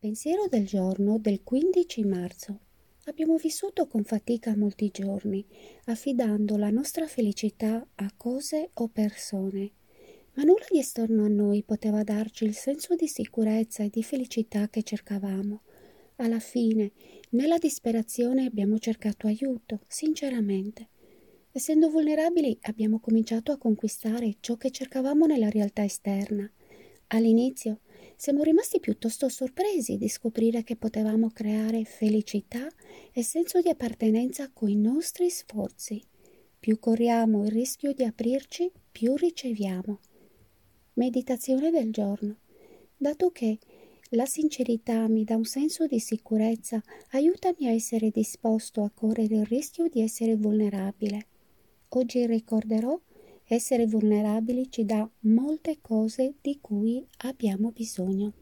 Pensiero del giorno del 15 marzo. Abbiamo vissuto con fatica molti giorni, affidando la nostra felicità a cose o persone, ma nulla di esterno a noi poteva darci il senso di sicurezza e di felicità che cercavamo. Alla fine, nella disperazione abbiamo cercato aiuto, sinceramente. Essendo vulnerabili abbiamo cominciato a conquistare ciò che cercavamo nella realtà esterna. All'inizio siamo rimasti piuttosto sorpresi di scoprire che potevamo creare felicità e senso di appartenenza con i nostri sforzi. Più corriamo il rischio di aprirci, più riceviamo. Meditazione del giorno. Dato che la sincerità mi dà un senso di sicurezza, aiutami a essere disposto a correre il rischio di essere vulnerabile. Oggi ricorderò essere vulnerabili ci dà molte cose di cui abbiamo bisogno.